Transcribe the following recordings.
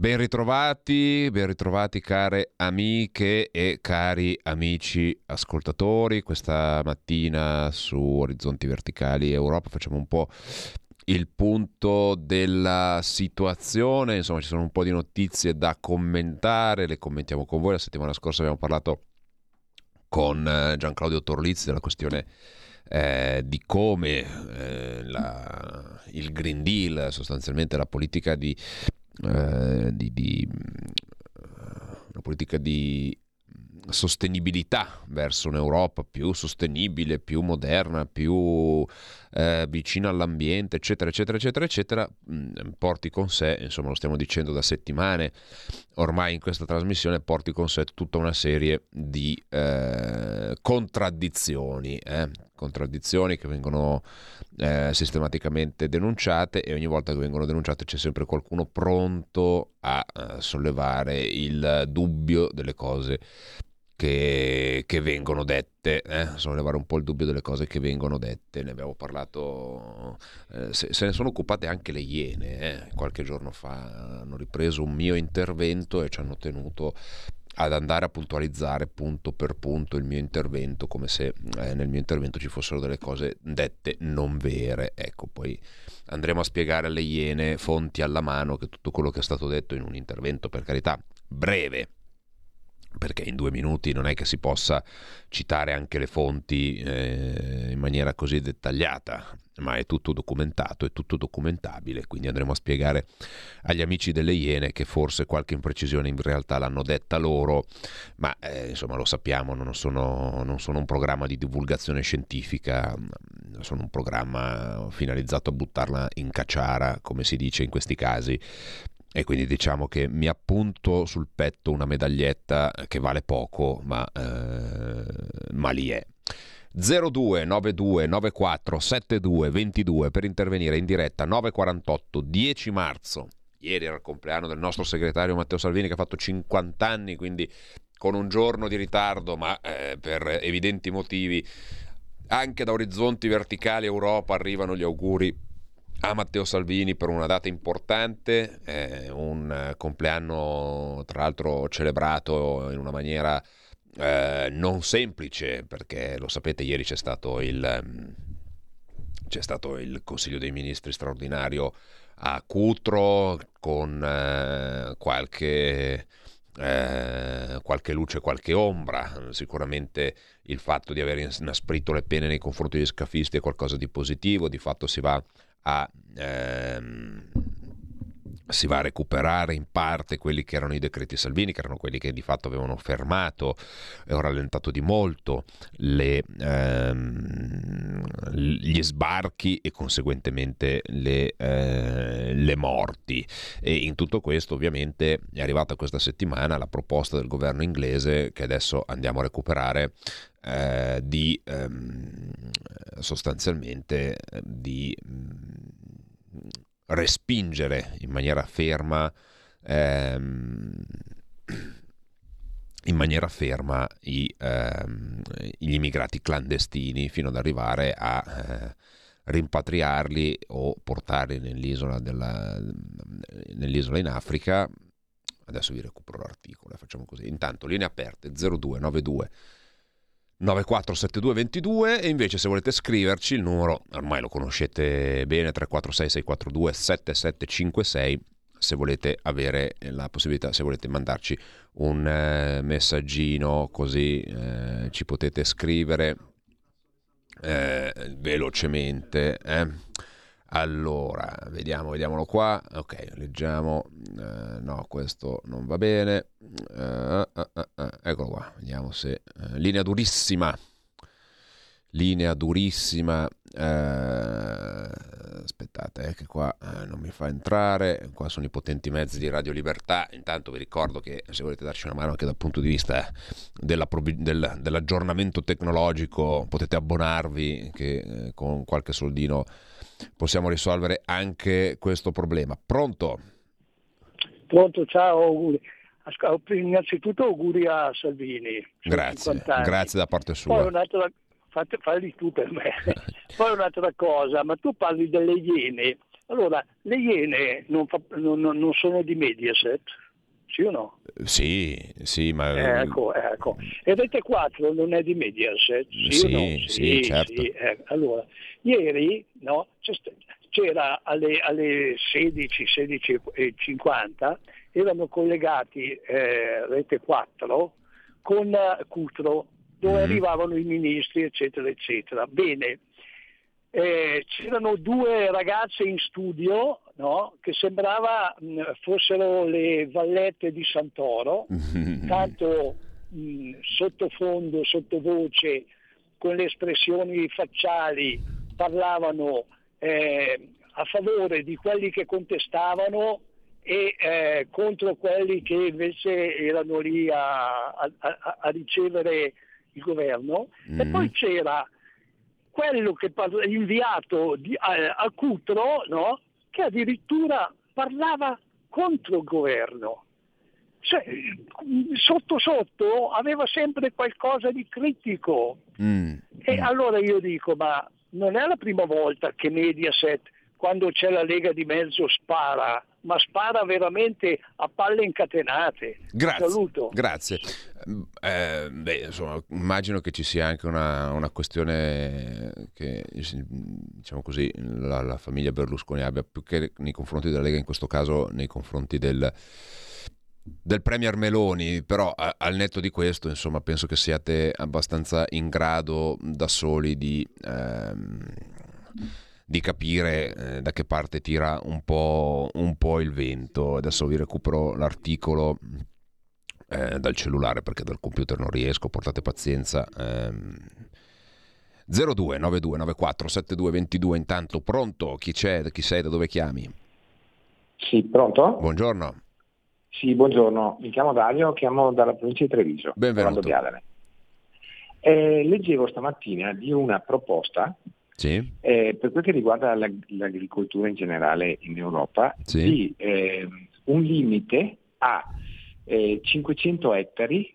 Ben ritrovati, ben ritrovati care amiche e cari amici ascoltatori. Questa mattina su Orizzonti Verticali Europa facciamo un po' il punto della situazione, insomma ci sono un po' di notizie da commentare, le commentiamo con voi. La settimana scorsa abbiamo parlato con eh, Gian Claudio Torlizzi della questione eh, di come eh, la, il Green Deal, sostanzialmente la politica di eh, di, di, una politica di sostenibilità verso un'Europa più sostenibile, più moderna, più eh, vicina all'ambiente, eccetera, eccetera, eccetera, eccetera, mh, porti con sé, insomma lo stiamo dicendo da settimane ormai in questa trasmissione, porti con sé tutta una serie di eh, contraddizioni, eh, contraddizioni che vengono eh, sistematicamente denunciate e ogni volta che vengono denunciate c'è sempre qualcuno pronto a uh, sollevare il dubbio delle cose che, che vengono dette, eh? sollevare un po' il dubbio delle cose che vengono dette, ne abbiamo parlato, eh, se, se, ne sono occupate anche le Iene, eh? qualche giorno fa hanno ripreso un mio intervento e ci hanno tenuto ad andare a puntualizzare punto per punto il mio intervento, come se eh, nel mio intervento ci fossero delle cose dette non vere. Ecco, poi andremo a spiegare alle Iene, fonti alla mano, che tutto quello che è stato detto in un intervento, per carità, breve, perché in due minuti non è che si possa citare anche le fonti eh, in maniera così dettagliata, ma è tutto documentato, è tutto documentabile, quindi andremo a spiegare agli amici delle Iene che forse qualche imprecisione in realtà l'hanno detta loro, ma eh, insomma lo sappiamo, non sono, non sono un programma di divulgazione scientifica, sono un programma finalizzato a buttarla in cacciara, come si dice in questi casi, e quindi diciamo che mi appunto sul petto una medaglietta che vale poco, ma, eh, ma lì è. 02 92 94 72 22 per intervenire in diretta 948 10 marzo. Ieri era il compleanno del nostro segretario Matteo Salvini che ha fatto 50 anni, quindi con un giorno di ritardo, ma eh, per evidenti motivi anche da orizzonti verticali Europa arrivano gli auguri a Matteo Salvini per una data importante, eh, un compleanno tra l'altro celebrato in una maniera eh, non semplice, perché lo sapete ieri c'è stato il, c'è stato il Consiglio dei Ministri straordinario a Cutro con eh, qualche... Eh, qualche luce, qualche ombra. Sicuramente il fatto di aver inasprito le pene nei confronti degli scafisti è qualcosa di positivo, di fatto si va a, ehm, si va a recuperare in parte quelli che erano i decreti Salvini, che erano quelli che di fatto avevano fermato e ho rallentato di molto le, ehm, gli sbarchi e conseguentemente le, eh, le, morti. E in tutto questo ovviamente è arrivata questa settimana la proposta del governo inglese che adesso andiamo a recuperare eh, di ehm, sostanzialmente eh, di mh, mm, respingere in maniera ferma ehm, in maniera ferma i, ehm, gli immigrati clandestini fino ad arrivare a eh, rimpatriarli o portarli nell'isola, della, nell'isola in Africa. Adesso vi recupero l'articolo, facciamo così. Intanto linee aperte 0292 947222 e invece se volete scriverci il numero ormai lo conoscete bene 346 642 7756 se volete avere la possibilità se volete mandarci un eh, messaggino così eh, ci potete scrivere eh, velocemente eh. Allora vediamo vediamolo qua ok leggiamo eh, no questo non va bene Uh, uh, uh, eccolo qua, vediamo se... Linea durissima. Linea durissima. Aspettate, eh, che qua non mi fa entrare. Qua sono i potenti mezzi di Radio Libertà. Intanto vi ricordo che se volete darci una mano anche dal punto di vista della, del, dell'aggiornamento tecnologico, potete abbonarvi, che eh, con qualche soldino possiamo risolvere anche questo problema. Pronto? Pronto, ciao, auguri. Innanzitutto auguri a Salvini. Grazie, grazie da parte sua. Poi un'altra fate, falli tu per me. Poi un'altra cosa, ma tu parli delle Iene. Allora, le Iene non, fa, non, non sono di Mediaset? Sì o no? Sì, sì, ma... Eh, ecco, ecco. E Rete 4 non è di Mediaset? Sì, sì, no? sì, sì certo. Sì, eh. Allora, ieri no, c'era alle, alle 16, 16.50 erano collegati eh, Rete 4 con Cutro dove mm. arrivavano i ministri, eccetera, eccetera. Bene, eh, c'erano due ragazze in studio no? che sembrava mh, fossero le vallette di Santoro, tanto mh, sottofondo, sottovoce, con le espressioni facciali parlavano eh, a favore di quelli che contestavano e eh, contro quelli che invece erano lì a, a, a ricevere il governo, mm. e poi c'era quello che parla, inviato di, a, a Cutro, no? che addirittura parlava contro il governo. Cioè, sotto sotto aveva sempre qualcosa di critico. Mm. E allora io dico, ma non è la prima volta che Mediaset, quando c'è la Lega di mezzo, spara ma spara veramente a palle incatenate. Grazie. Saluto. Grazie. Eh, beh, insomma, immagino che ci sia anche una, una questione che diciamo così, la, la, famiglia Berlusconi abbia più che nei confronti della Lega, in questo caso nei confronti del, del Premier Meloni, però a, al netto di questo, insomma, penso che siate abbastanza in grado da soli di. Ehm, di capire eh, da che parte tira un po', un po', il vento. Adesso vi recupero l'articolo eh, dal cellulare perché dal computer non riesco, portate pazienza. Ehm, 0292947222 intanto pronto? Chi c'è? Chi sei? Da dove chiami? Sì pronto? Buongiorno. Sì buongiorno. Mi chiamo Dario chiamo dalla provincia di Treviso. Benvenuto. Eh, leggevo stamattina di una proposta sì. Eh, per quel che riguarda l'agricoltura in generale in Europa, sì. di eh, un limite a eh, 500 ettari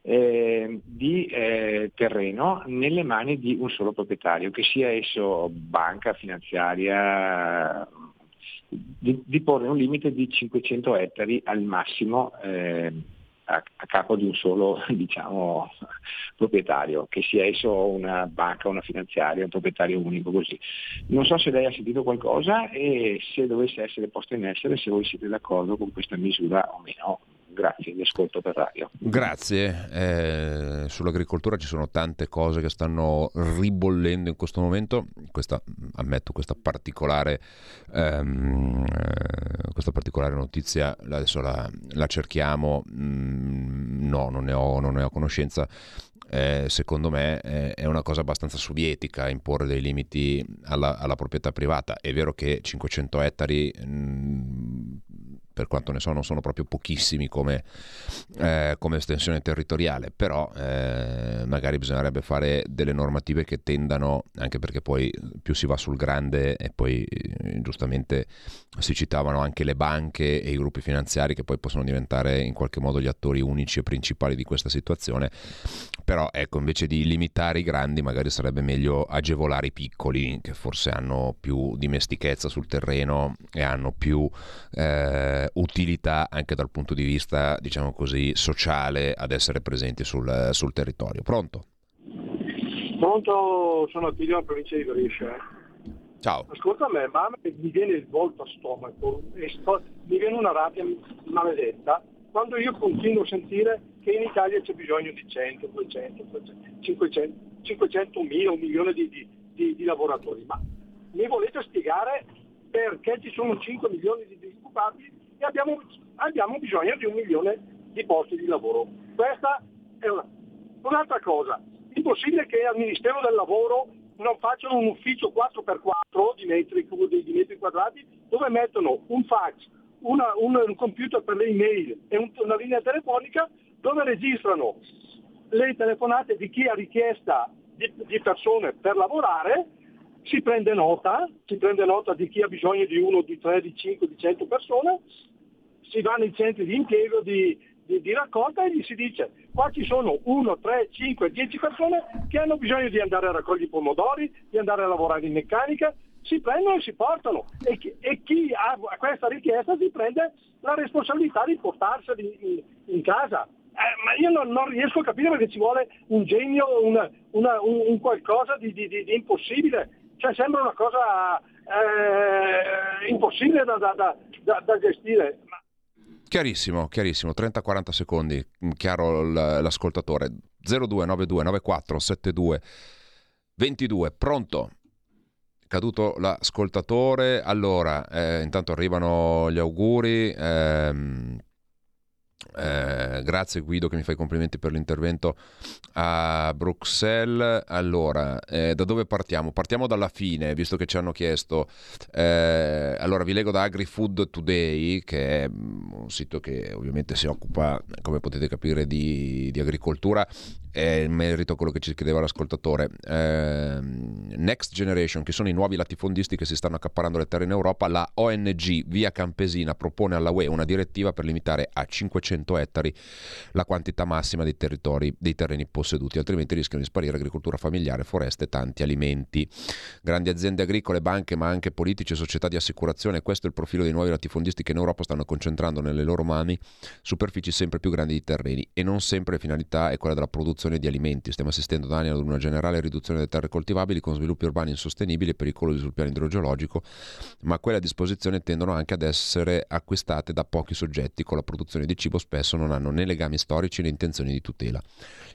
eh, di eh, terreno nelle mani di un solo proprietario, che sia esso banca, finanziaria, di, di porre un limite di 500 ettari al massimo eh, a, a capo di un solo diciamo, proprietario, che sia esso una banca, una finanziaria, un proprietario unico così. Non so se lei ha sentito qualcosa e se dovesse essere posto in essere, se voi siete d'accordo con questa misura o meno. Grazie, vi ascolto per radio. Grazie. Eh, sull'agricoltura ci sono tante cose che stanno ribollendo in questo momento. Questa, ammetto questa particolare, ehm, eh, questa particolare notizia, adesso la, la cerchiamo. Mm, no, non ne ho, non ne ho conoscenza. Eh, secondo me eh, è una cosa abbastanza sovietica imporre dei limiti alla, alla proprietà privata. È vero che 500 ettari mh, mm, per quanto ne so non sono proprio pochissimi come, eh, come estensione territoriale, però eh, magari bisognerebbe fare delle normative che tendano, anche perché poi più si va sul grande e poi eh, giustamente si citavano anche le banche e i gruppi finanziari che poi possono diventare in qualche modo gli attori unici e principali di questa situazione, però ecco invece di limitare i grandi magari sarebbe meglio agevolare i piccoli che forse hanno più dimestichezza sul terreno e hanno più... Eh, eh, utilità anche dal punto di vista, diciamo così, sociale ad essere presenti sul, sul territorio. Pronto? Pronto, sono Attilio, in provincia di Brescia. Ciao. Ascolta a me, ma mi viene il volto a stomaco e sto, mi viene una rabbia maledetta quando io continuo a sentire che in Italia c'è bisogno di 100, 200, 500, 500 mila, un milione di, di, di, di lavoratori. Ma mi volete spiegare perché ci sono 5 milioni di disoccupati e abbiamo, abbiamo bisogno di un milione di posti di lavoro. Questa è una. Un'altra cosa, impossibile che al Ministero del Lavoro non facciano un ufficio 4x4 di metri, di metri quadrati dove mettono un fax, una, un, un, computer per le email e un, una linea telefonica dove registrano le telefonate di chi ha richiesta di, di persone per lavorare, si prende nota, si prende nota di chi ha bisogno di uno, di tre, di cinque, di cento persone, si va nei centri di impiego di, di, di, raccolta e gli si dice qua ci sono 1, 3, 5, 10 persone che hanno bisogno di andare a raccogliere i pomodori, di andare a lavorare in meccanica, si prendono e si portano e chi, e chi ha questa richiesta si prende la responsabilità di portarseli in, in casa. Eh, ma io non, non, riesco a capire perché ci vuole un genio, una, una, un, un, qualcosa di, di, di, impossibile. Cioè sembra una cosa eh, impossibile da, da, da, da gestire. Chiarissimo, chiarissimo, 30-40 secondi, mm, chiaro l'ascoltatore. 02929472 22, pronto? Caduto l'ascoltatore, allora, eh, intanto arrivano gli auguri. Ehm, eh, grazie Guido che mi fai complimenti per l'intervento a Bruxelles. Allora, eh, da dove partiamo? Partiamo dalla fine, visto che ci hanno chiesto. Eh, allora, vi leggo da AgriFood Today, che è mm, un sito che ovviamente si occupa, come potete capire, di, di agricoltura in merito a quello che ci chiedeva l'ascoltatore. Eh, Next Generation, che sono i nuovi latifondisti che si stanno accaparrando le terre in Europa, la ONG Via Campesina propone alla UE una direttiva per limitare a 500 ettari la quantità massima dei, dei terreni posseduti, altrimenti rischiano di sparire agricoltura familiare, foreste e tanti alimenti. Grandi aziende agricole, banche, ma anche politici e società di assicurazione, questo è il profilo dei nuovi latifondisti che in Europa stanno concentrando nelle loro mani superfici sempre più grandi di terreni e non sempre la finalità è quella della produzione di alimenti. Stiamo assistendo da anni ad una generale riduzione delle terre coltivabili con sviluppi urbani insostenibili e pericolosi sul piano idrogeologico, ma quelle a disposizione tendono anche ad essere acquistate da pochi soggetti con la produzione di cibo spesso non hanno né legami storici né intenzioni di tutela.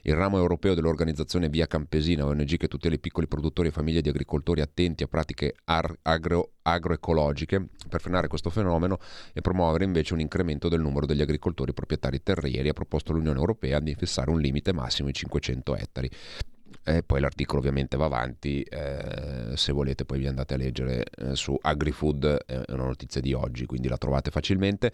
Il ramo europeo dell'organizzazione Via Campesina, ONG che tutela i piccoli produttori e famiglie di agricoltori attenti a pratiche agro agroecologiche per frenare questo fenomeno e promuovere invece un incremento del numero degli agricoltori proprietari terrieri ha proposto l'Unione Europea di fissare un limite massimo di 500 ettari. E poi l'articolo ovviamente va avanti, eh, se volete poi vi andate a leggere eh, su AgriFood, è una notizia di oggi, quindi la trovate facilmente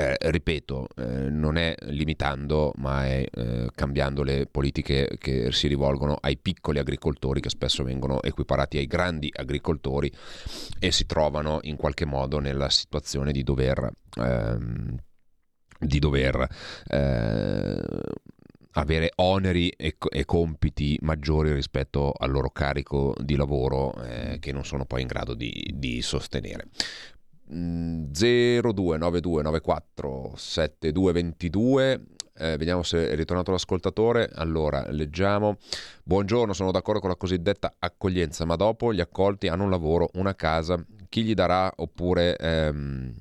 eh, ripeto, eh, non è limitando, ma è eh, cambiando le politiche che si rivolgono ai piccoli agricoltori che spesso vengono equiparati ai grandi agricoltori e si trovano in qualche modo nella situazione di dover, ehm, di dover eh, avere oneri e, e, compiti maggiori rispetto al loro carico di lavoro eh, che non sono poi in grado di, di sostenere. 029294 7222 eh, vediamo se è ritornato l'ascoltatore. Allora, leggiamo. Buongiorno, sono d'accordo con la cosiddetta accoglienza, ma dopo gli accolti hanno un lavoro, una casa. Chi gli darà oppure ehm,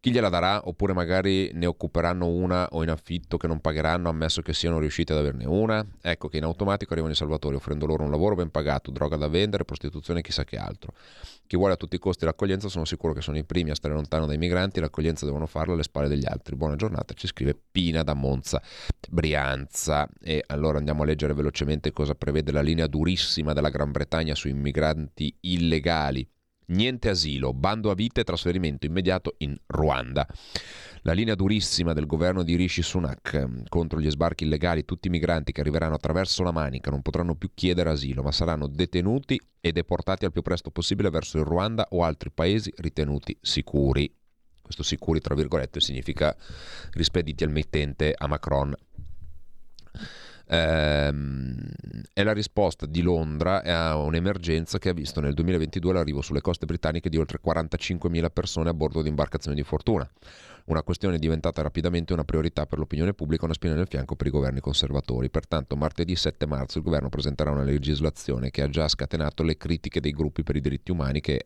chi gliela darà oppure magari ne occuperanno una o in affitto che non pagheranno ammesso che siano riusciti ad averne una? Ecco che in automatico arrivano i salvatori offrendo loro un lavoro ben pagato, droga da vendere, prostituzione e chissà che altro. Chi vuole a tutti i costi l'accoglienza sono sicuro che sono i primi a stare lontano dai migranti, l'accoglienza devono farla alle spalle degli altri. Buona giornata, ci scrive Pina da Monza, Brianza. E allora andiamo a leggere velocemente cosa prevede la linea durissima della Gran Bretagna sui migranti illegali Niente asilo, bando a vita e trasferimento immediato in Ruanda. La linea durissima del governo di Rishi Sunak ehm, contro gli sbarchi illegali, tutti i migranti che arriveranno attraverso la Manica non potranno più chiedere asilo, ma saranno detenuti e deportati al più presto possibile verso il Ruanda o altri paesi ritenuti sicuri. Questo sicuri, tra virgolette, significa rispediti al mittente a Macron ehm, è la risposta di Londra a un'emergenza che ha visto nel 2022 l'arrivo sulle coste britanniche di oltre 45.000 persone a bordo di imbarcazioni di fortuna. Una questione diventata rapidamente una priorità per l'opinione pubblica, una spina nel fianco per i governi conservatori. Pertanto, martedì 7 marzo il governo presenterà una legislazione che ha già scatenato le critiche dei gruppi per i diritti umani che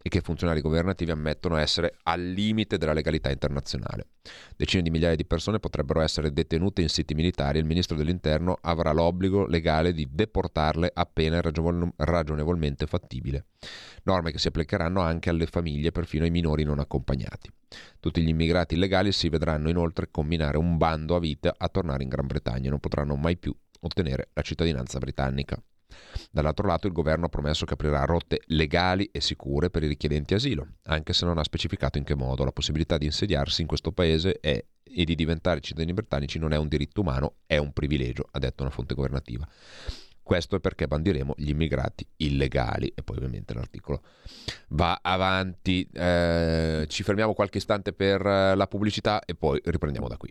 e che funzionari governativi ammettono essere al limite della legalità internazionale. Decine di migliaia di persone potrebbero essere detenute in siti militari e il ministro dell'interno avrà l'obbligo legale di deportarle appena ragionevolmente fattibile. Norme che si applicheranno anche alle famiglie, perfino ai minori non accompagnati. Tutti gli immigrati illegali si vedranno inoltre combinare un bando a vita a tornare in Gran Bretagna e non potranno mai più ottenere la cittadinanza britannica. Dall'altro lato il governo ha promesso che aprirà rotte legali e sicure per i richiedenti asilo, anche se non ha specificato in che modo la possibilità di insediarsi in questo paese è, e di diventare cittadini britannici non è un diritto umano, è un privilegio, ha detto una fonte governativa. Questo è perché bandiremo gli immigrati illegali e poi ovviamente l'articolo va avanti. Eh, ci fermiamo qualche istante per eh, la pubblicità e poi riprendiamo da qui.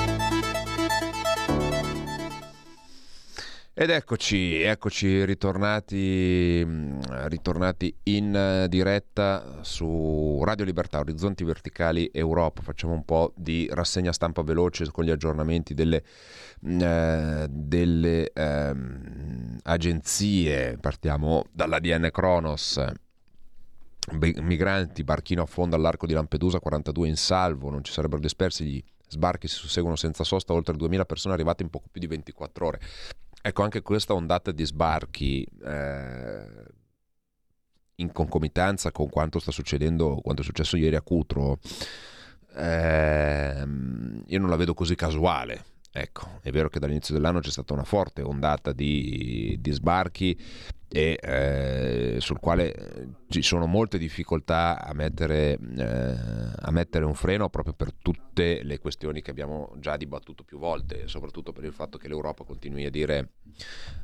Ed eccoci, eccoci ritornati, mm, ritornati, in diretta su Radio Libertà, Orizzonti Verticali Europa. Facciamo un po' di rassegna stampa veloce con gli aggiornamenti delle, mm, eh, delle eh, agenzie. Partiamo dall'ADN Kronos. Migranti, barchino affonda all'arco di Lampedusa, 42 in salvo, non ci sarebbero dispersi, gli sbarchi si susseguono senza sosta, oltre 2000 persone arrivate in poco più di 24 ore. Ecco, anche questa ondata di sbarchi eh, in concomitanza con quanto sta succedendo, quanto è successo ieri a Cutro, eh, io non la vedo così casuale. Ecco, è vero che dall'inizio dell'anno c'è stata una forte ondata di, di sbarchi e eh, sul quale eh, ci sono molte difficoltà a mettere, eh, a mettere, un freno proprio per tutte le questioni che abbiamo già dibattuto più volte, soprattutto per il fatto che l'Europa continui a dire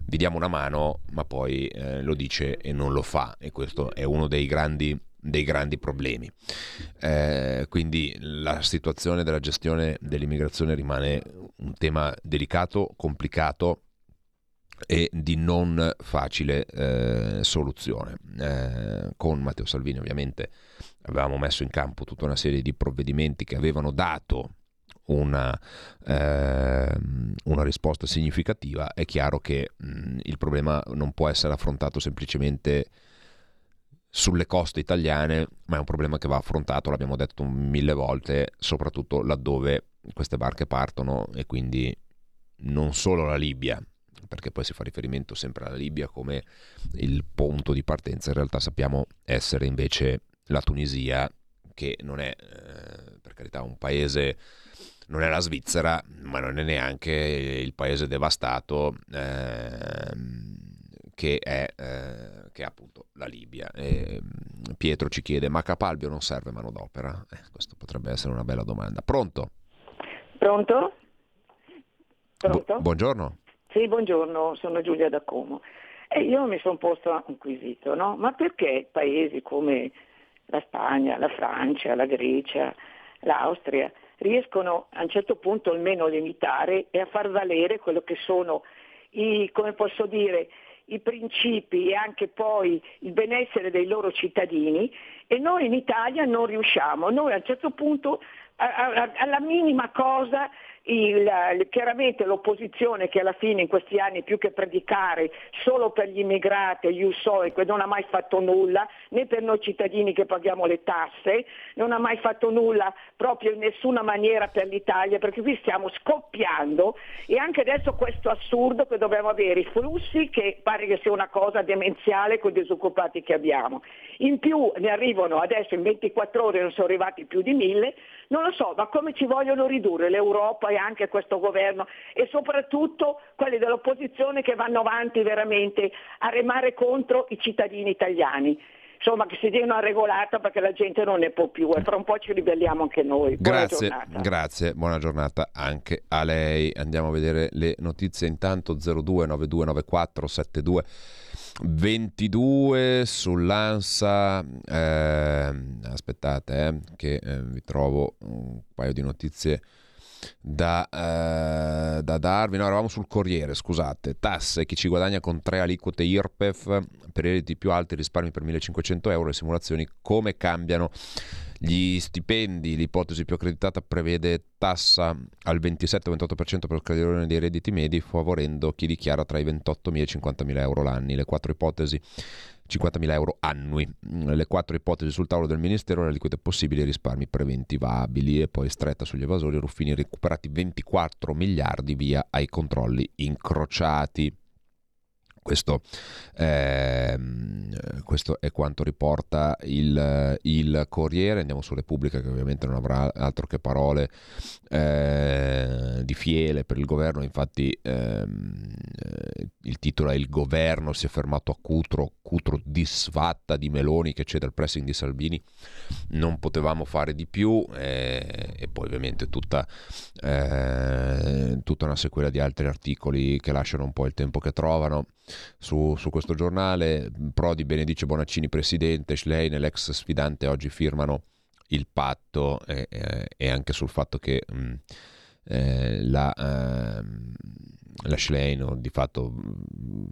vi diamo una mano, ma poi eh, lo dice e non lo fa. E questo è uno dei grandi, dei grandi problemi. Eh, quindi la situazione della gestione dell'immigrazione rimane un tema delicato, complicato e di non facile eh, soluzione. Eh, con Matteo Salvini ovviamente avevamo messo in campo tutta una serie di provvedimenti che avevano dato una, eh, una risposta significativa. È chiaro che mh, il problema non può essere affrontato semplicemente sulle coste italiane, ma è un problema che va affrontato, l'abbiamo detto mille volte, soprattutto laddove queste barche partono e quindi non solo la Libia, perché poi si fa riferimento sempre alla Libia come il punto di partenza, in realtà sappiamo essere invece la Tunisia, che non è eh, per carità un paese, non è la Svizzera, ma non è neanche il paese devastato eh, che, è, eh, che, è, appunto la Libia. E Pietro ci chiede, ma Capalbio non serve manodopera? Eh, questo potrebbe essere una bella domanda. Pronto? Pronto? Pronto? Bu- buongiorno. Sì, buongiorno, sono Giulia da Como. E io mi sono posto un quesito, no? Ma perché paesi come la Spagna, la Francia, la Grecia, l'Austria riescono a un certo punto almeno a limitare e a far valere quello che sono i, come posso dire, i principi e anche poi il benessere dei loro cittadini e noi in Italia non riusciamo. Noi a un certo punto alla minima cosa il, chiaramente l'opposizione che alla fine in questi anni più che predicare solo per gli immigrati, gli USOIC, non ha mai fatto nulla, né per noi cittadini che paghiamo le tasse, non ha mai fatto nulla proprio in nessuna maniera per l'Italia, perché qui stiamo scoppiando e anche adesso questo assurdo che dobbiamo avere i flussi che pare che sia una cosa demenziale con i disoccupati che abbiamo. In più ne arrivano adesso in 24 ore non sono arrivati più di mille, non lo so, ma come ci vogliono ridurre l'Europa e anche questo governo e soprattutto quelli dell'opposizione che vanno avanti veramente a remare contro i cittadini italiani? insomma che si dia una regolata perché la gente non ne può più e fra un po' ci ribelliamo anche noi. Buona grazie, giornata. grazie, buona giornata anche a lei. Andiamo a vedere le notizie intanto 02929472 22 sull'ANSA, eh, aspettate eh, che eh, vi trovo un paio di notizie da, eh, da, darvi. No, eravamo sul Corriere, scusate. Tasse, chi ci guadagna con tre aliquote IRPEF per i redditi più alti, risparmi per 1500 euro, le simulazioni come cambiano gli stipendi, l'ipotesi più accreditata prevede tassa al 27-28% per il creditore dei redditi medi, favorendo chi dichiara tra i 28.000 e i 50.000 euro l'anno. Le quattro ipotesi 50.000 euro annui. Le quattro ipotesi sul tavolo del Ministero, la liquidità possibili risparmi preventivabili e poi stretta sugli evasori, Ruffini recuperati 24 miliardi via ai controlli incrociati. Questo, ehm, questo, è quanto riporta il, il, Corriere. Andiamo su Repubblica, che ovviamente non avrà altro che parole eh, di fiele per il governo. Infatti, ehm, il titolo è Il governo si è fermato a Cutro, Cutro disfatta di Meloni che cede al pressing di Salvini. Non potevamo fare di più. Eh, e poi, ovviamente, tutta, eh, tutta una sequela di altri articoli che lasciano un po' il tempo che trovano su, su questo giornale. Prodi benedice Bonaccini presidente, Schlein l'ex sfidante oggi firmano il patto e, e anche sul fatto che mh, mm, eh, la, eh, la Schlein di fatto mh,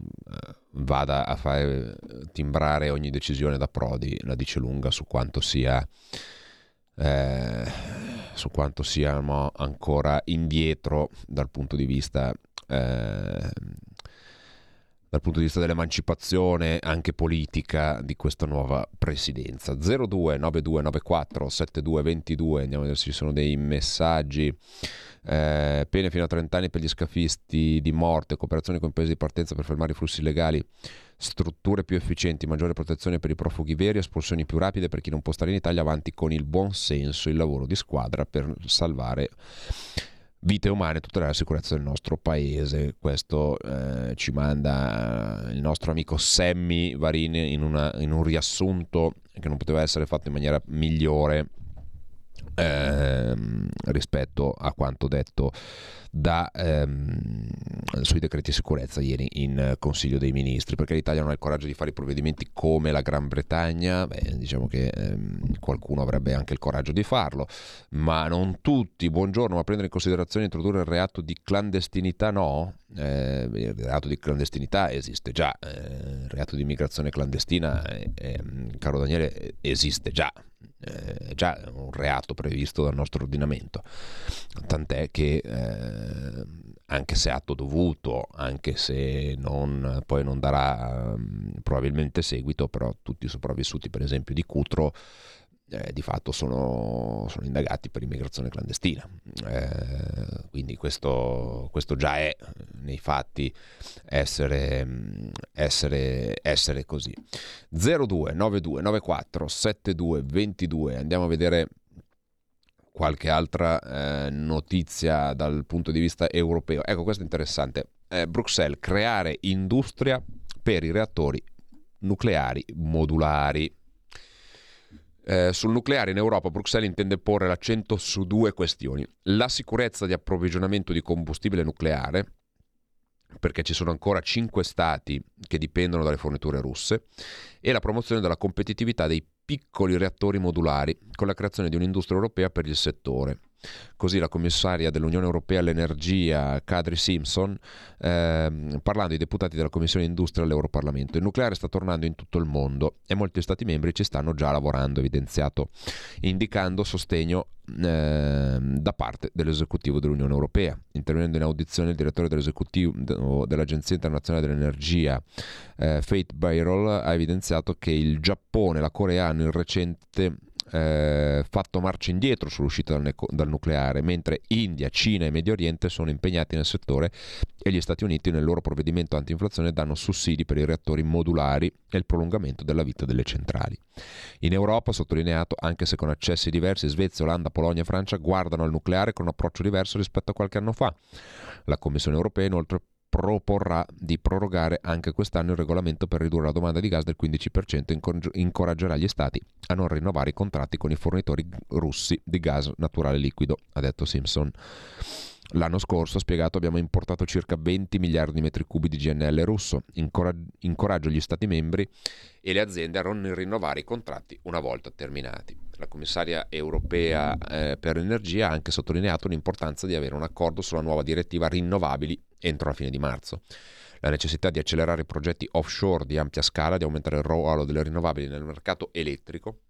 vada a fare timbrare ogni decisione da Prodi, la dice lunga su quanto sia... Eh, su quanto siamo ancora indietro dal punto di vista eh, dal punto di vista dell'emancipazione anche politica di questa nuova presidenza. 029294 7222, andiamo a vedere se ci sono dei messaggi. Eh, pene fino a 30 anni per gli scafisti di morte, cooperazione con i paesi di partenza per fermare i flussi illegali, strutture più efficienti, maggiore protezione per i profughi veri, espulsioni più rapide per chi non può stare in Italia, avanti con il buon senso, il lavoro di squadra per salvare vite umane tutelare la sicurezza del nostro paese. Questo eh, ci manda il nostro amico Sammy Varini in, una, in un riassunto che non poteva essere fatto in maniera migliore ehm, rispetto a quanto detto da, ehm, sui decreti di sicurezza ieri in Consiglio dei Ministri, perché l'Italia non ha il coraggio di fare i provvedimenti come la Gran Bretagna, Beh, diciamo che ehm, qualcuno avrebbe anche il coraggio di farlo, ma non tutti. Buongiorno, ma prendere in considerazione introdurre il reato di clandestinità no? Eh, il reato di clandestinità esiste già, eh, il reato di immigrazione clandestina, eh, caro Daniele, esiste già, è già un reato previsto dal nostro ordinamento, tant'è che eh, anche se atto dovuto, anche se non, poi non darà um, probabilmente seguito, però tutti i sopravvissuti per esempio di Cutro eh, di fatto sono, sono, indagati per immigrazione clandestina. Eh, quindi questo, questo, già è nei fatti essere, essere, essere così. 02 92 94 72 22. Andiamo a vedere qualche altra eh, notizia dal punto di vista europeo. Ecco, questo è interessante. Eh, Bruxelles, creare industria per i reattori nucleari modulari. Eh, sul nucleare in Europa Bruxelles intende porre l'accento su due questioni. La sicurezza di approvvigionamento di combustibile nucleare, perché ci sono ancora cinque stati che dipendono dalle forniture russe, e la promozione della competitività dei piccoli reattori modulari con la creazione di un'industria europea per il settore. Così la commissaria dell'Unione Europea all'Energia, Kadri Simpson, ehm, parlando ai deputati della Commissione Industria all'Europarlamento. Il nucleare sta tornando in tutto il mondo e molti Stati membri ci stanno già lavorando, evidenziato, indicando sostegno ehm, da parte dell'esecutivo dell'Unione Europea. Intervenendo in audizione il direttore dell'esecutivo dell'Agenzia Internazionale dell'Energia, eh, Faith Byroll, ha evidenziato che il Giappone e la Corea hanno il recente eh, fatto marcia indietro sull'uscita dal, ne- dal, nucleare, mentre India, Cina e Medio Oriente sono impegnati nel settore e gli Stati Uniti nel loro provvedimento anti-inflazione danno sussidi per i reattori modulari e il prolungamento della vita delle centrali. In Europa, sottolineato, anche se con accessi diversi, Svezia, Olanda, Polonia e Francia guardano al nucleare con un approccio diverso rispetto a qualche anno fa. La Commissione europea inoltre proporrà di prorogare anche quest'anno il regolamento per ridurre la domanda di gas del 15% e incoraggerà gli stati a non rinnovare i contratti con i fornitori russi di gas naturale liquido, ha detto Simpson. L'anno scorso, ha spiegato, abbiamo importato circa 20 miliardi di metri cubi di GNL russo. Incoraggio gli Stati membri e le aziende a non rinnovare i contratti una volta terminati. la commissaria europea eh, per l'energia ha anche sottolineato l'importanza di avere un accordo sulla nuova direttiva rinnovabili entro la fine di marzo. La necessità di accelerare progetti offshore di ampia scala, di aumentare il ruolo delle rinnovabili nel mercato elettrico.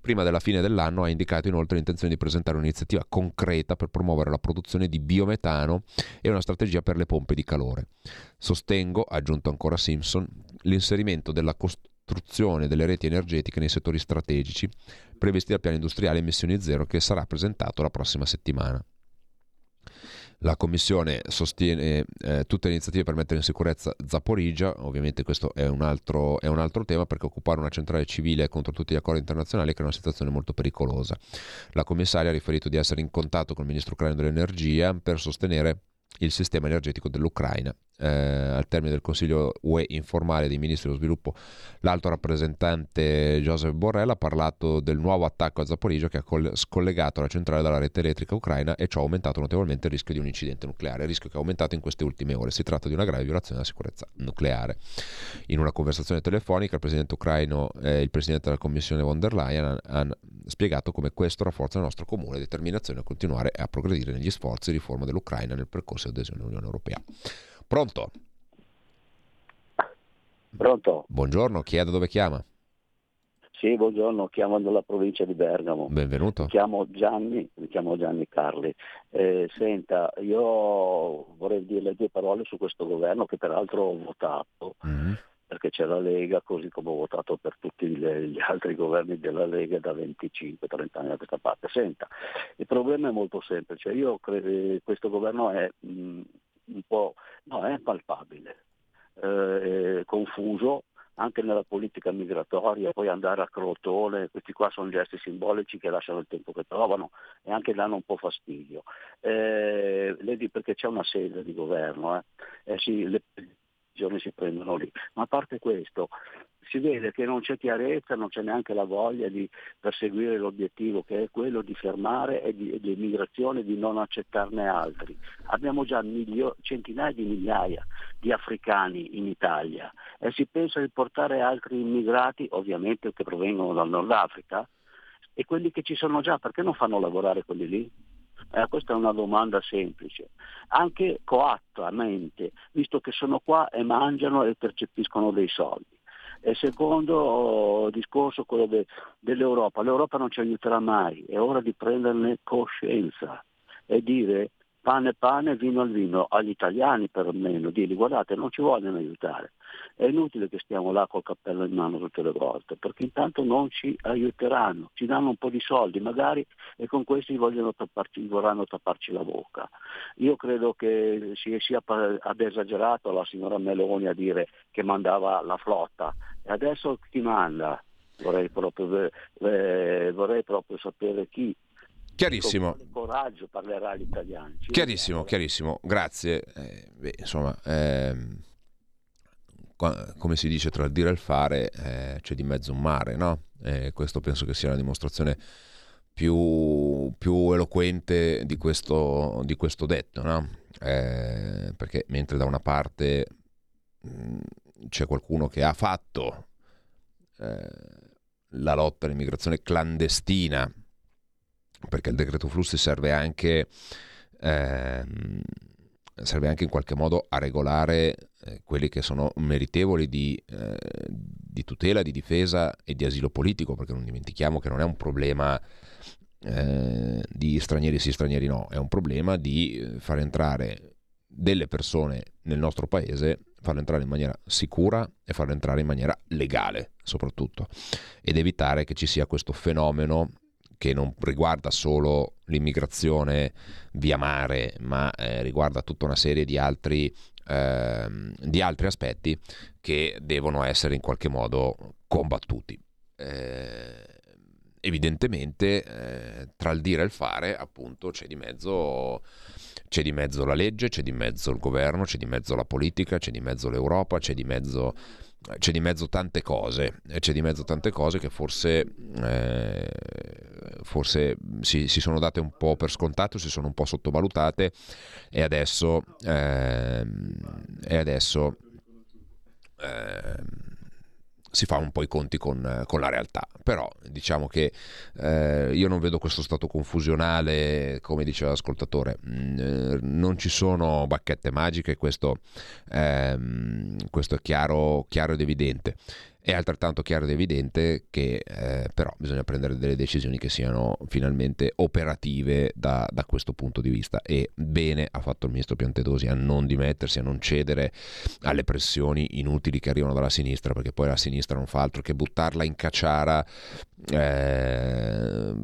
Prima della fine dell'anno ha indicato inoltre l'intenzione di presentare un'iniziativa concreta per promuovere la produzione di biometano e una strategia per le pompe di calore. Sostengo, ha aggiunto ancora Simpson, l'inserimento della costruzione delle reti energetiche nei settori strategici previsti dal piano industriale emissioni zero che sarà presentato la prossima settimana. La Commissione sostiene eh, tutte le iniziative per mettere in sicurezza Zaporizia, ovviamente questo è un, altro, è un, altro, tema perché occupare una centrale civile contro tutti gli accordi internazionali è una situazione molto pericolosa. La commissaria ha riferito di essere in contatto con il ministro ucraino dell'energia per sostenere il sistema energetico dell'Ucraina eh, al termine del Consiglio UE informale dei ministri dello sviluppo, l'alto rappresentante Joseph Borrell ha parlato del nuovo attacco a Zaporizhia che ha scollegato la centrale dalla rete elettrica ucraina e ciò ha aumentato notevolmente il rischio di un incidente nucleare, rischio che è aumentato in queste ultime ore. Si tratta di una grave violazione della sicurezza nucleare. In una conversazione telefonica il presidente ucraino e il presidente della Commissione von der Leyen hanno spiegato come questo rafforza la nostra comune determinazione a continuare a progredire negli sforzi di riforma dell'Ucraina nel percorso di adesione all'Unione Europea. Pronto? Pronto? Buongiorno, chi è da dove chiama? Sì, buongiorno, chiamo dalla provincia di Bergamo. Benvenuto. Chiamo Gianni, mi chiamo Gianni Carli. Eh, senta, io vorrei dire due parole su questo governo che peraltro ho votato. Mm-hmm perché c'è la Lega, così come ho votato per tutti gli altri governi della Lega da 25-30 anni a questa parte. Senta, il problema è molto semplice, io credo che questo governo è mh, un po' no, è palpabile, eh, è confuso anche nella politica migratoria, poi andare a Crotone, questi qua sono gesti simbolici che lasciano il tempo che trovano e anche danno un po' fastidio. Eh, vedi perché c'è una sede di governo, eh. Eh sì, le decisioni si prendono lì. Ma a parte questo, si vede che non c'è chiarezza, non c'è neanche la voglia di perseguire l'obiettivo che è quello di fermare e di, di immigrazione e di non accettarne altri. Abbiamo già milio- centinaia di migliaia di africani in Italia e si pensa di portare altri immigrati, ovviamente che provengono dal Nord Africa, e quelli che ci sono già, perché non fanno lavorare quelli lì? Eh, questa è una domanda semplice. Anche coattamente, visto che sono qua e mangiano e percepiscono dei soldi. E secondo discorso quello de, dell'Europa, l'Europa non ci aiuterà mai, è ora di prenderne coscienza e dire pane pane, vino al vino, agli italiani perlomeno, dirgli guardate non ci vogliono aiutare, è inutile che stiamo là col cappello in mano tutte le volte, perché intanto non ci aiuteranno, ci danno un po' di soldi magari e con questi tapparci, vorranno tapparci la bocca. Io credo che si sia abbia esagerato la signora Meloni a dire che mandava la flotta e adesso chi manda? Vorrei proprio, eh, vorrei proprio sapere chi Chiarissimo. Con coraggio parlerà agli italiani. Ci chiarissimo, chiarissimo, grazie. Eh, beh, insomma, ehm, come si dice tra il dire e il fare, eh, c'è di mezzo un mare, no? Eh, questo penso che sia la dimostrazione più, più eloquente di questo, di questo detto, no? Eh, perché mentre da una parte mh, mm, c'è qualcuno che ha fatto eh, la lotta all'immigrazione clandestina perché il decreto flussi serve anche, ehm, serve anche in qualche modo a regolare eh, quelli che sono meritevoli di, eh, di, tutela, di difesa e di asilo politico, perché non dimentichiamo che non è un problema eh, di stranieri sì, stranieri no, è un problema di far entrare delle persone nel nostro paese, farle entrare in maniera sicura e farle entrare in maniera legale soprattutto ed evitare che ci sia questo fenomeno che non riguarda solo l'immigrazione via mare, ma eh, riguarda tutta una serie di altri, eh, di altri, aspetti che devono essere in qualche modo combattuti. Eh, evidentemente eh, tra il dire e il fare appunto c'è di mezzo c'è di mezzo la legge, c'è di mezzo il governo, c'è di mezzo la politica, c'è di mezzo l'Europa, c'è di mezzo c'è di mezzo tante cose, c'è di mezzo tante cose che forse, eh, forse si, si, sono date un po' per scontato, si sono un po' sottovalutate e adesso, eh, e adesso eh, si fa un po' i conti con, con la realtà. Però diciamo che eh, io non vedo questo stato confusionale, come diceva l'ascoltatore, mm, eh, non ci sono bacchette magiche, questo, ehm, questo è chiaro, chiaro ed evidente. È altrettanto chiaro ed evidente che eh, però bisogna prendere delle decisioni che siano finalmente operative da, da, questo punto di vista e bene ha fatto il ministro Piantedosi a non dimettersi, a non cedere alle pressioni inutili che arrivano dalla sinistra perché poi la sinistra non fa altro che buttarla in cacciara eh,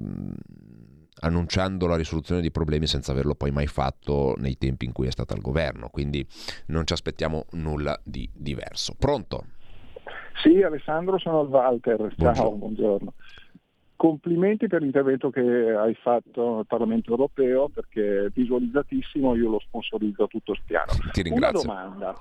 annunciando la risoluzione di problemi senza averlo poi mai fatto nei tempi in cui è stata al governo, quindi non ci aspettiamo nulla di diverso. Pronto? Sì, Alessandro, sono al Walter. Ciao, buongiorno. buongiorno. Complimenti per l'intervento che hai fatto al Parlamento europeo perché è visualizzatissimo, io lo sponsorizzo tutto spiano. Ti ringrazio. Una domanda,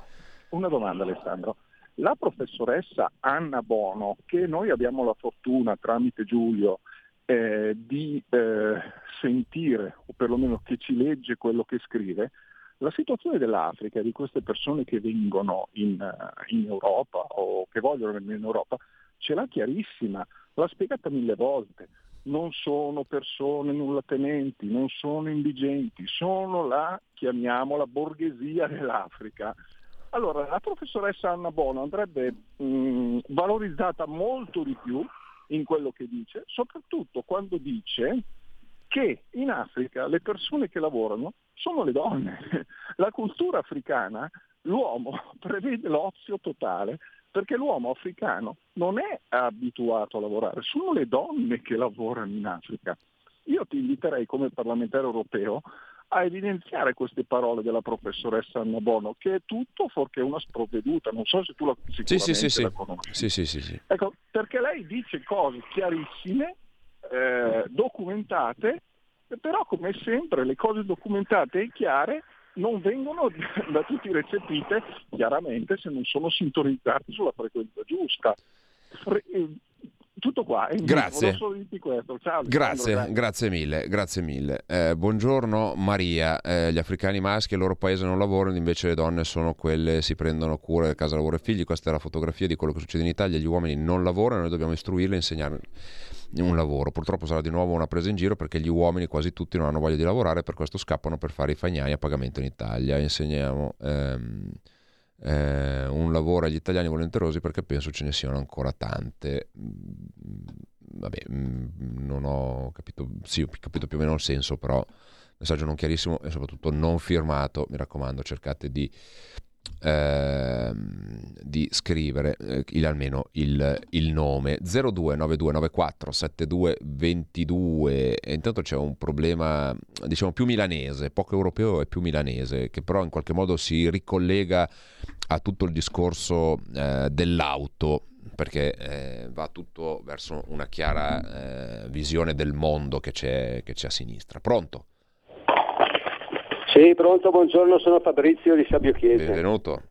una domanda Alessandro. La professoressa Anna Bono, che noi abbiamo la fortuna tramite Giulio eh, di eh, sentire, o perlomeno che ci legge quello che scrive, la situazione dell'Africa, di queste persone che vengono in, eh, in Europa o che vogliono venire in Europa, ce l'ha chiarissima, l'ha spiegata mille volte. Non sono persone nullatenenti, non sono indigenti, sono la, chiamiamola, borghesia dell'Africa. Allora, la professoressa Anna Bono andrebbe mh, valorizzata molto di più in quello che dice, soprattutto quando dice che in Africa le persone che lavorano sono le donne. La cultura africana, l'uomo prevede l'ozio totale perché l'uomo africano non è abituato a lavorare, sono le donne che lavorano in Africa. Io ti inviterei come parlamentare europeo a evidenziare queste parole della professoressa Anna Bono, che è tutto fuorché una sprovveduta, non so se tu la, sì, sì, sì, la conosci. Sì, sì, sì, sì. Ecco, perché lei dice cose chiarissime, eh, documentate, però come sempre le cose documentate e chiare non vengono da tutti recepite chiaramente se non sono sintonizzati sulla frequenza giusta. Fre- eh, tutto qua. Grazie. Ciao, grazie, grazie mille. Grazie mille. Eh, buongiorno Maria. Eh, gli africani maschi al loro paese non lavorano, invece le donne sono quelle che si prendono cura del casa, lavoro e figli. Questa è la fotografia di quello che succede in Italia. Gli uomini non lavorano, noi dobbiamo istruirli e insegnarli un lavoro. Purtroppo sarà di nuovo una presa in giro perché gli uomini quasi tutti non hanno voglia di lavorare, per questo scappano per fare i fagnai a pagamento in Italia. Insegniamo ehm, eh, un lavoro agli italiani volenterosi perché penso ce ne siano ancora tante. Mm, vabbè, mm, non ho capito, sì, ho capito più o meno il senso, però messaggio non chiarissimo e soprattutto non firmato. Mi raccomando, cercate di eh, di scrivere eh, il, almeno il, il nome. 029294 7222 e intanto c'è un problema diciamo più milanese poco europeo e più milanese che però in qualche modo si ricollega a tutto il discorso eh, dell'auto perché eh, va tutto verso una chiara eh, visione del mondo che c'è, che c'è a sinistra. Pronto? Sì, pronto, buongiorno, sono Fabrizio di Sabio Chiesa. Benvenuto.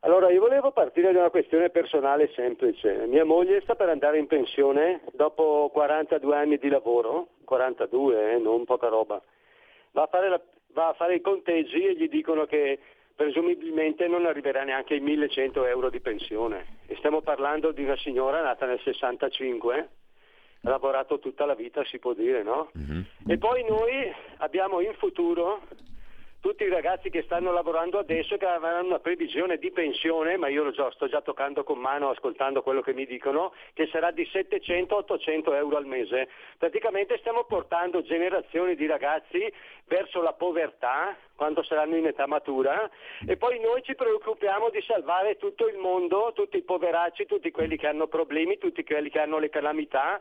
Allora, io volevo partire da una questione personale semplice. Mia moglie sta per andare in pensione dopo 42 anni di lavoro, 42, eh, non poca roba. Va a, la, va a, fare i conteggi e gli dicono che presumibilmente non arriverà neanche ai 1100 euro di pensione. E stiamo parlando di una signora nata nel 65 ha lavorato tutta la vita, si può dire, no? Uh-huh. E poi noi abbiamo in futuro tutti i ragazzi che stanno lavorando adesso che avranno una previsione di pensione, ma io lo già, sto già toccando con mano ascoltando quello che mi dicono, che sarà di 700-800 euro al mese. Praticamente stiamo portando generazioni di ragazzi verso la povertà quando saranno in età matura e poi noi ci preoccupiamo di salvare tutto il mondo, tutti i poveracci, tutti quelli che hanno problemi, tutti quelli che hanno le calamità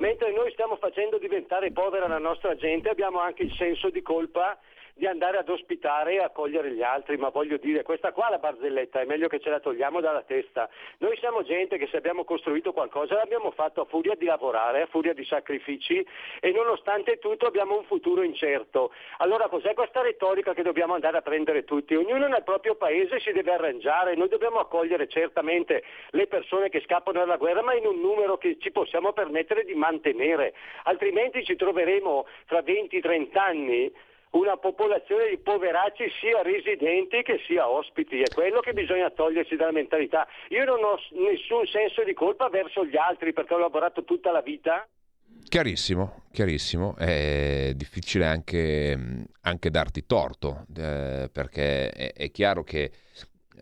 mentre noi stiamo facendo diventare povera la nostra gente, abbiamo anche il senso di colpa di andare ad ospitare e accogliere gli altri, ma voglio dire, questa qua la barzelletta, è meglio che ce la togliamo dalla testa. Noi siamo gente che se abbiamo costruito qualcosa l'abbiamo fatto a furia di lavorare, a furia di sacrifici e nonostante tutto abbiamo un futuro incerto. Allora cos'è questa retorica che dobbiamo andare a prendere tutti? Ognuno nel proprio paese si deve arrangiare, noi dobbiamo accogliere certamente le persone che scappano dalla guerra, ma in un numero che ci possiamo permettere di mantenere, altrimenti ci troveremo fra 20-30 anni una popolazione di poveracci sia residenti che sia ospiti, è quello che bisogna togliersi dalla mentalità. Io non ho nessun senso di colpa verso gli altri perché ho lavorato tutta la vita. Chiarissimo, chiarissimo, è difficile anche, anche darti torto, eh, perché è, è, chiaro che,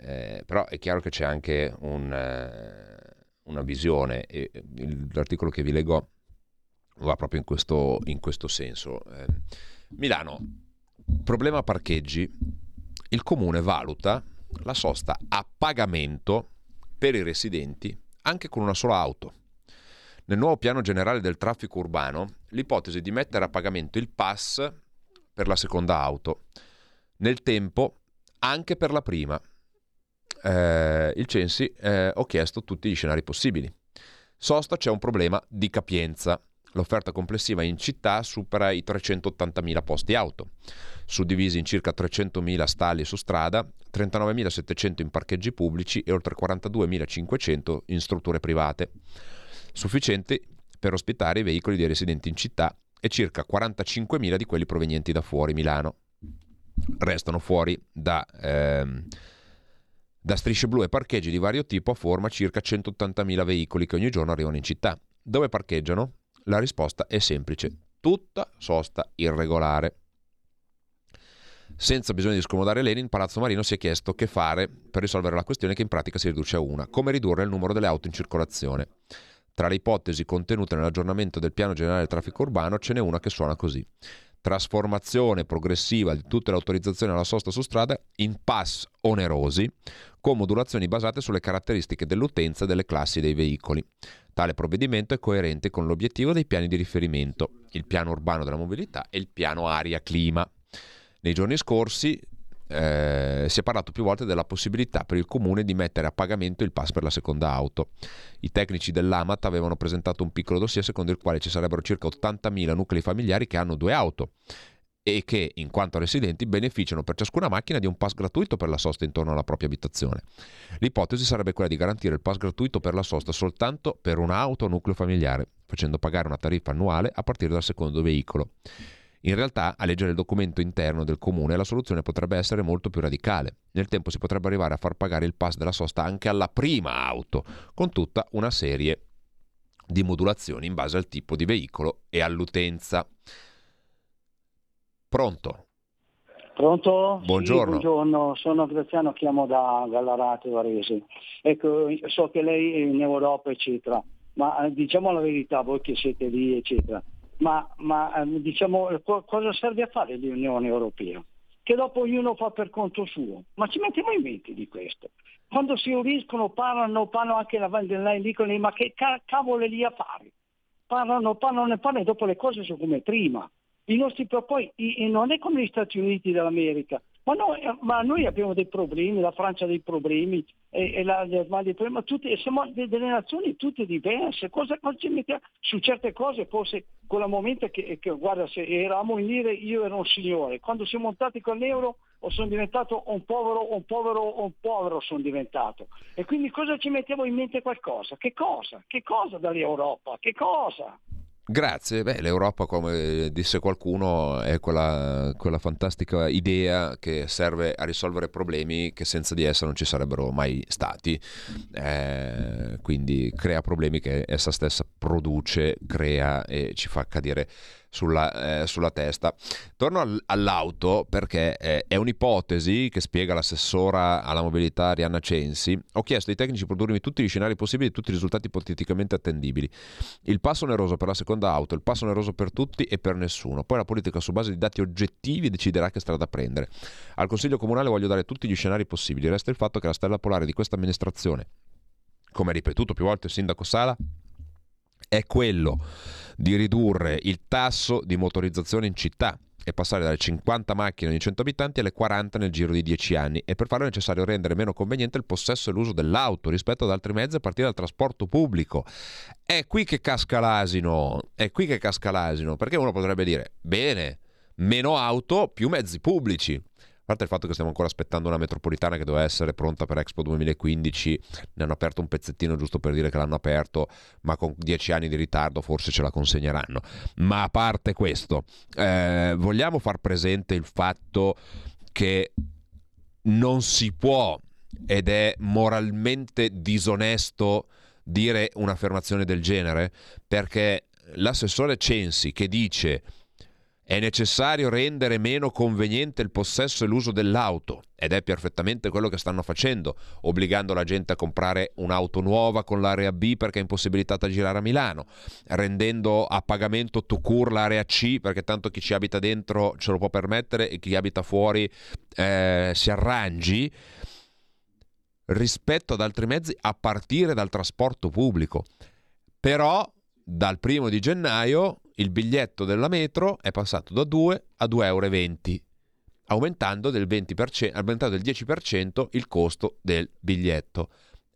eh, però è chiaro che c'è anche un, eh, una visione, e l'articolo che vi leggo va proprio in questo, in questo senso. Eh, Milano, problema parcheggi, il comune valuta la sosta a pagamento per i residenti anche con una sola auto. Nel nuovo piano generale del traffico urbano, l'ipotesi di mettere a pagamento il pass per la seconda auto, nel tempo anche per la prima. Eh, il Censi eh, ho chiesto tutti gli scenari possibili. Sosta c'è un problema di capienza. L'offerta complessiva in città supera i 380.000 posti auto, suddivisi in circa 300.000 stalli su strada, 39.700 in parcheggi pubblici e oltre 42.500 in strutture private sufficienti per ospitare i veicoli dei residenti in città e circa 45.000 di quelli provenienti da fuori Milano. Restano fuori da, ehm, da strisce blu e parcheggi di vario tipo a forma circa 180.000 veicoli che ogni giorno arrivano in città. Dove parcheggiano? La risposta è semplice, tutta sosta irregolare. Senza bisogno di scomodare Lenin, Palazzo Marino si è chiesto che fare per risolvere la questione che in pratica si riduce a una, come ridurre il numero delle auto in circolazione. Tra le ipotesi contenute nell'aggiornamento del piano generale del traffico urbano ce n'è una che suona così. Trasformazione progressiva di tutte le autorizzazioni alla sosta su strada in pass onerosi con modulazioni basate sulle caratteristiche dell'utenza e delle classi dei veicoli. Tale provvedimento è coerente con l'obiettivo dei piani di riferimento, il piano urbano della mobilità e il piano aria-clima. Nei giorni scorsi eh, si è parlato più volte della possibilità per il comune di mettere a pagamento il pass per la seconda auto. I tecnici dell'AMAT avevano presentato un piccolo dossier secondo il quale ci sarebbero circa 80.000 nuclei familiari che hanno due auto e che, in quanto residenti, beneficiano per ciascuna macchina di un pass gratuito per la sosta intorno alla propria abitazione. L'ipotesi sarebbe quella di garantire il pass gratuito per la sosta soltanto per un'auto nucleo familiare, facendo pagare una tariffa annuale a partire dal secondo veicolo. In realtà, a leggere il documento interno del comune, la soluzione potrebbe essere molto più radicale. Nel tempo si potrebbe arrivare a far pagare il pass della sosta anche alla prima auto, con tutta una serie di modulazioni in base al tipo di veicolo e all'utenza. Pronto? Pronto? Buongiorno. Sì, buongiorno, sono Graziano, chiamo da Gallarate Varese. Ecco, so che lei è in Europa, eccetera, ma eh, diciamo la verità, voi che siete lì, eccetera ma, ma ehm, diciamo, cosa serve a fare l'Unione Europea? Che dopo ognuno fa per conto suo, ma ci mettiamo in mente di questo. Quando si uniscono parlano, parlano anche la Van dicono ma che cavolo è lì a fare? Parlano, parlano e parlano e dopo le cose sono come prima. I nostri poi non è come gli Stati Uniti d'America, ma noi, ma noi, abbiamo dei problemi, la Francia ha dei problemi, e, e la Germania dei problemi, tutti, siamo delle nazioni tutte diverse. Cosa, cosa ci mettiamo? Su certe cose forse con la momento che, che, guarda, se eravamo in lire io ero un signore. Quando siamo montati con l'euro sono diventato un povero, un povero, un povero sono diventato. E quindi cosa ci mettiamo in mente qualcosa? Che cosa? Che cosa dall'Europa? Che cosa? Grazie, Beh, l'Europa, come disse qualcuno, è quella, quella, fantastica idea che serve a risolvere problemi che senza di essa non ci sarebbero mai stati. Eh, quindi crea problemi che essa stessa produce, crea e ci fa cadere sulla, eh, sulla testa. Torno al, all'auto perché eh, è un'ipotesi che spiega l'assessora alla mobilità Arianna Censi. Ho chiesto ai tecnici di produrmi tutti gli scenari possibili e tutti i risultati ipoteticamente attendibili. Il passo oneroso per la seconda auto, il passo oneroso per tutti e per nessuno. Poi la politica su base di dati oggettivi deciderà che strada prendere. Al Consiglio Comunale voglio dare tutti gli scenari possibili. Resta il fatto che la stella polare di questa amministrazione, come ha ripetuto più volte il sindaco Sala, è quello di ridurre il tasso di motorizzazione in città e passare dalle 50 macchine ogni 100 abitanti alle 40 nel giro di 10 anni e per farlo è necessario rendere meno conveniente il possesso e l'uso dell'auto rispetto ad altri mezzi a partire dal trasporto pubblico. È qui che casca l'asino, è qui che casca l'asino, perché uno potrebbe dire, bene, meno auto, più mezzi pubblici. Parte il fatto che stiamo ancora aspettando una metropolitana che doveva essere pronta per Expo 2015, ne hanno aperto un pezzettino giusto per dire che l'hanno aperto, ma con dieci anni di ritardo forse ce la consegneranno. Ma a parte questo, eh, vogliamo far presente il fatto che non si può ed è moralmente disonesto dire un'affermazione del genere perché l'assessore Censi che dice è necessario rendere meno conveniente il possesso e l'uso dell'auto ed è perfettamente quello che stanno facendo, obbligando la gente a comprare un'auto nuova con l'area B perché è impossibilitata a girare a Milano, rendendo a pagamento to cure l'area C perché tanto chi ci abita dentro ce lo può permettere e chi abita fuori eh, si arrangi rispetto ad altri mezzi a partire dal trasporto pubblico. Però dal primo di gennaio il biglietto della metro è passato da 2 a 2,20 euro, aumentando del, 20%, aumentando del 10% il costo del biglietto.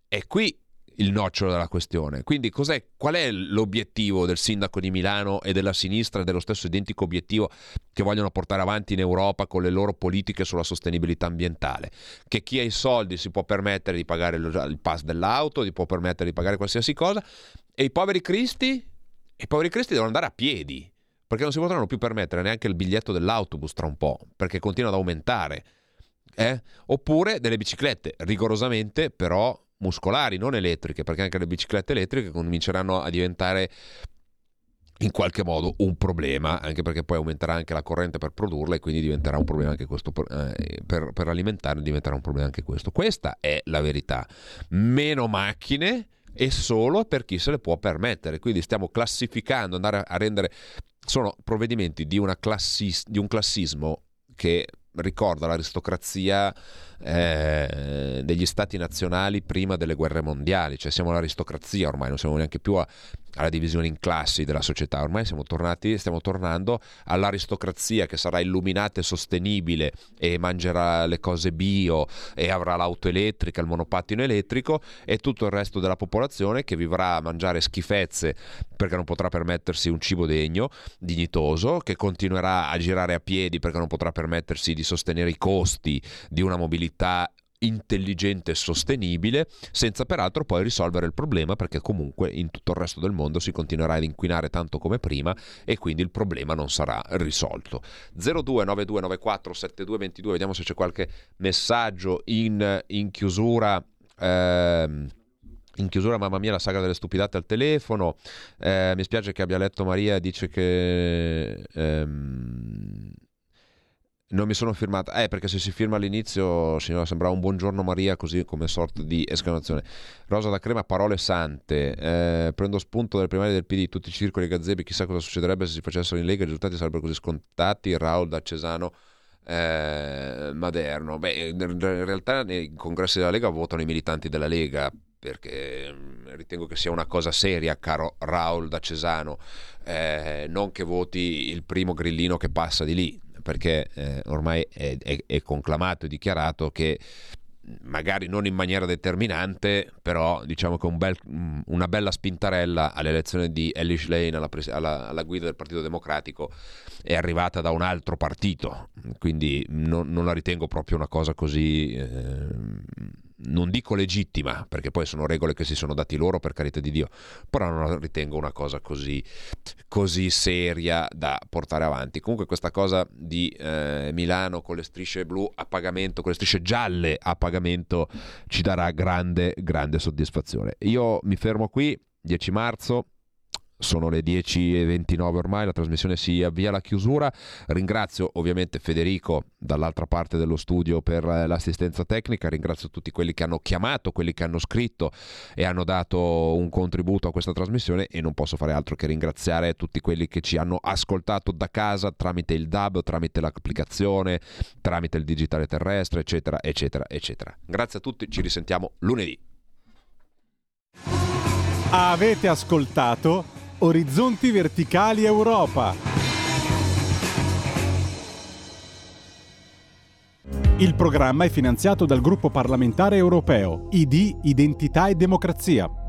E qui il nocciolo della questione. Quindi qual è l'obiettivo del sindaco di Milano e della sinistra dello stesso identico obiettivo che vogliono portare avanti in Europa con le loro politiche sulla sostenibilità ambientale? Che chi ha i soldi si può permettere di pagare il pass dell'auto, si può permettere di pagare qualsiasi cosa e i poveri cristi? I poveri cristi devono andare a piedi perché non si potranno più permettere neanche il biglietto dell'autobus tra un po', perché continua ad aumentare. Eh? Oppure delle biciclette, rigorosamente però muscolari, non elettriche, perché anche le biciclette elettriche cominceranno a diventare in qualche modo un problema, anche perché poi aumenterà anche la corrente per produrla e quindi diventerà un problema anche questo, eh, per, per alimentarla diventerà un problema anche questo. Questa è la verità. Meno macchine e solo per chi se le può permettere. Quindi stiamo classificando, andare a rendere... Sono provvedimenti di, classis, di un classismo che ricorda l'aristocrazia eh, degli stati nazionali prima delle guerre mondiali, cioè siamo l'aristocrazia ormai, non siamo neanche più a, alla divisione in classi della società, ormai siamo tornati, stiamo tornando all'aristocrazia che sarà illuminata e sostenibile e mangerà le cose bio e avrà l'auto elettrica, il monopattino elettrico e tutto il resto della popolazione che vivrà a mangiare schifezze perché non potrà permettersi un cibo degno, dignitoso, che continuerà a girare a piedi perché non potrà permettersi di sostenere i costi di una mobilità mobilità intelligente e sostenibile, senza peraltro poi risolvere il problema perché comunque in tutto il resto del mondo si continuerà ad inquinare tanto come prima e quindi il problema non sarà risolto. 0292947222, vediamo se c'è qualche messaggio in, in chiusura. Ehm, in chiusura, mamma mia, la saga delle stupidate al telefono. Eh, mi spiace che abbia letto Maria, dice che ehm, non mi sono firmata, eh, perché se si firma all'inizio signora, sembrava un buongiorno Maria, così come sorta di esclamazione. Rosa da crema, parole sante. Eh, prendo spunto dalle primarie del PD, tutti i circoli gazebi, chissà cosa succederebbe se si facessero in Lega, i risultati sarebbero così scontati. Raul da Cesano. Eh, Maderno. Beh, in realtà nei congressi della Lega votano i militanti della Lega perché mm, ritengo che sia una cosa seria, caro Raul da Cesano, eh, non che voti il primo grillino che passa di lì perché eh, ormai è, è, è conclamato e dichiarato che magari non in maniera determinante, però diciamo che un bel, una bella spintarella all'elezione di Elish Lane alla, alla, alla, guida del Partito Democratico è arrivata da un altro partito, quindi non, non la ritengo proprio una cosa così... Eh, non dico legittima, perché poi sono regole che si sono dati loro per carità di Dio, però non la ritengo una cosa così, così seria da portare avanti. Comunque questa cosa di eh, Milano con le strisce blu a pagamento, con le strisce gialle a pagamento, ci darà grande, grande soddisfazione. Io mi fermo qui, 10 marzo, sono le 10.29 ormai, la trasmissione si avvia alla chiusura. Ringrazio ovviamente Federico dall'altra parte dello studio per eh, l'assistenza tecnica, ringrazio tutti quelli che hanno chiamato, quelli che hanno scritto e hanno dato un contributo a questa trasmissione e non posso fare altro che ringraziare tutti quelli che ci hanno ascoltato da casa tramite il DAB, tramite l'applicazione, tramite il digitale terrestre, eccetera, eccetera, eccetera. Grazie a tutti, ci risentiamo lunedì. Avete ascoltato Orizzonti Verticali Europa. Il programma è finanziato dal gruppo parlamentare europeo ID Identità e Democrazia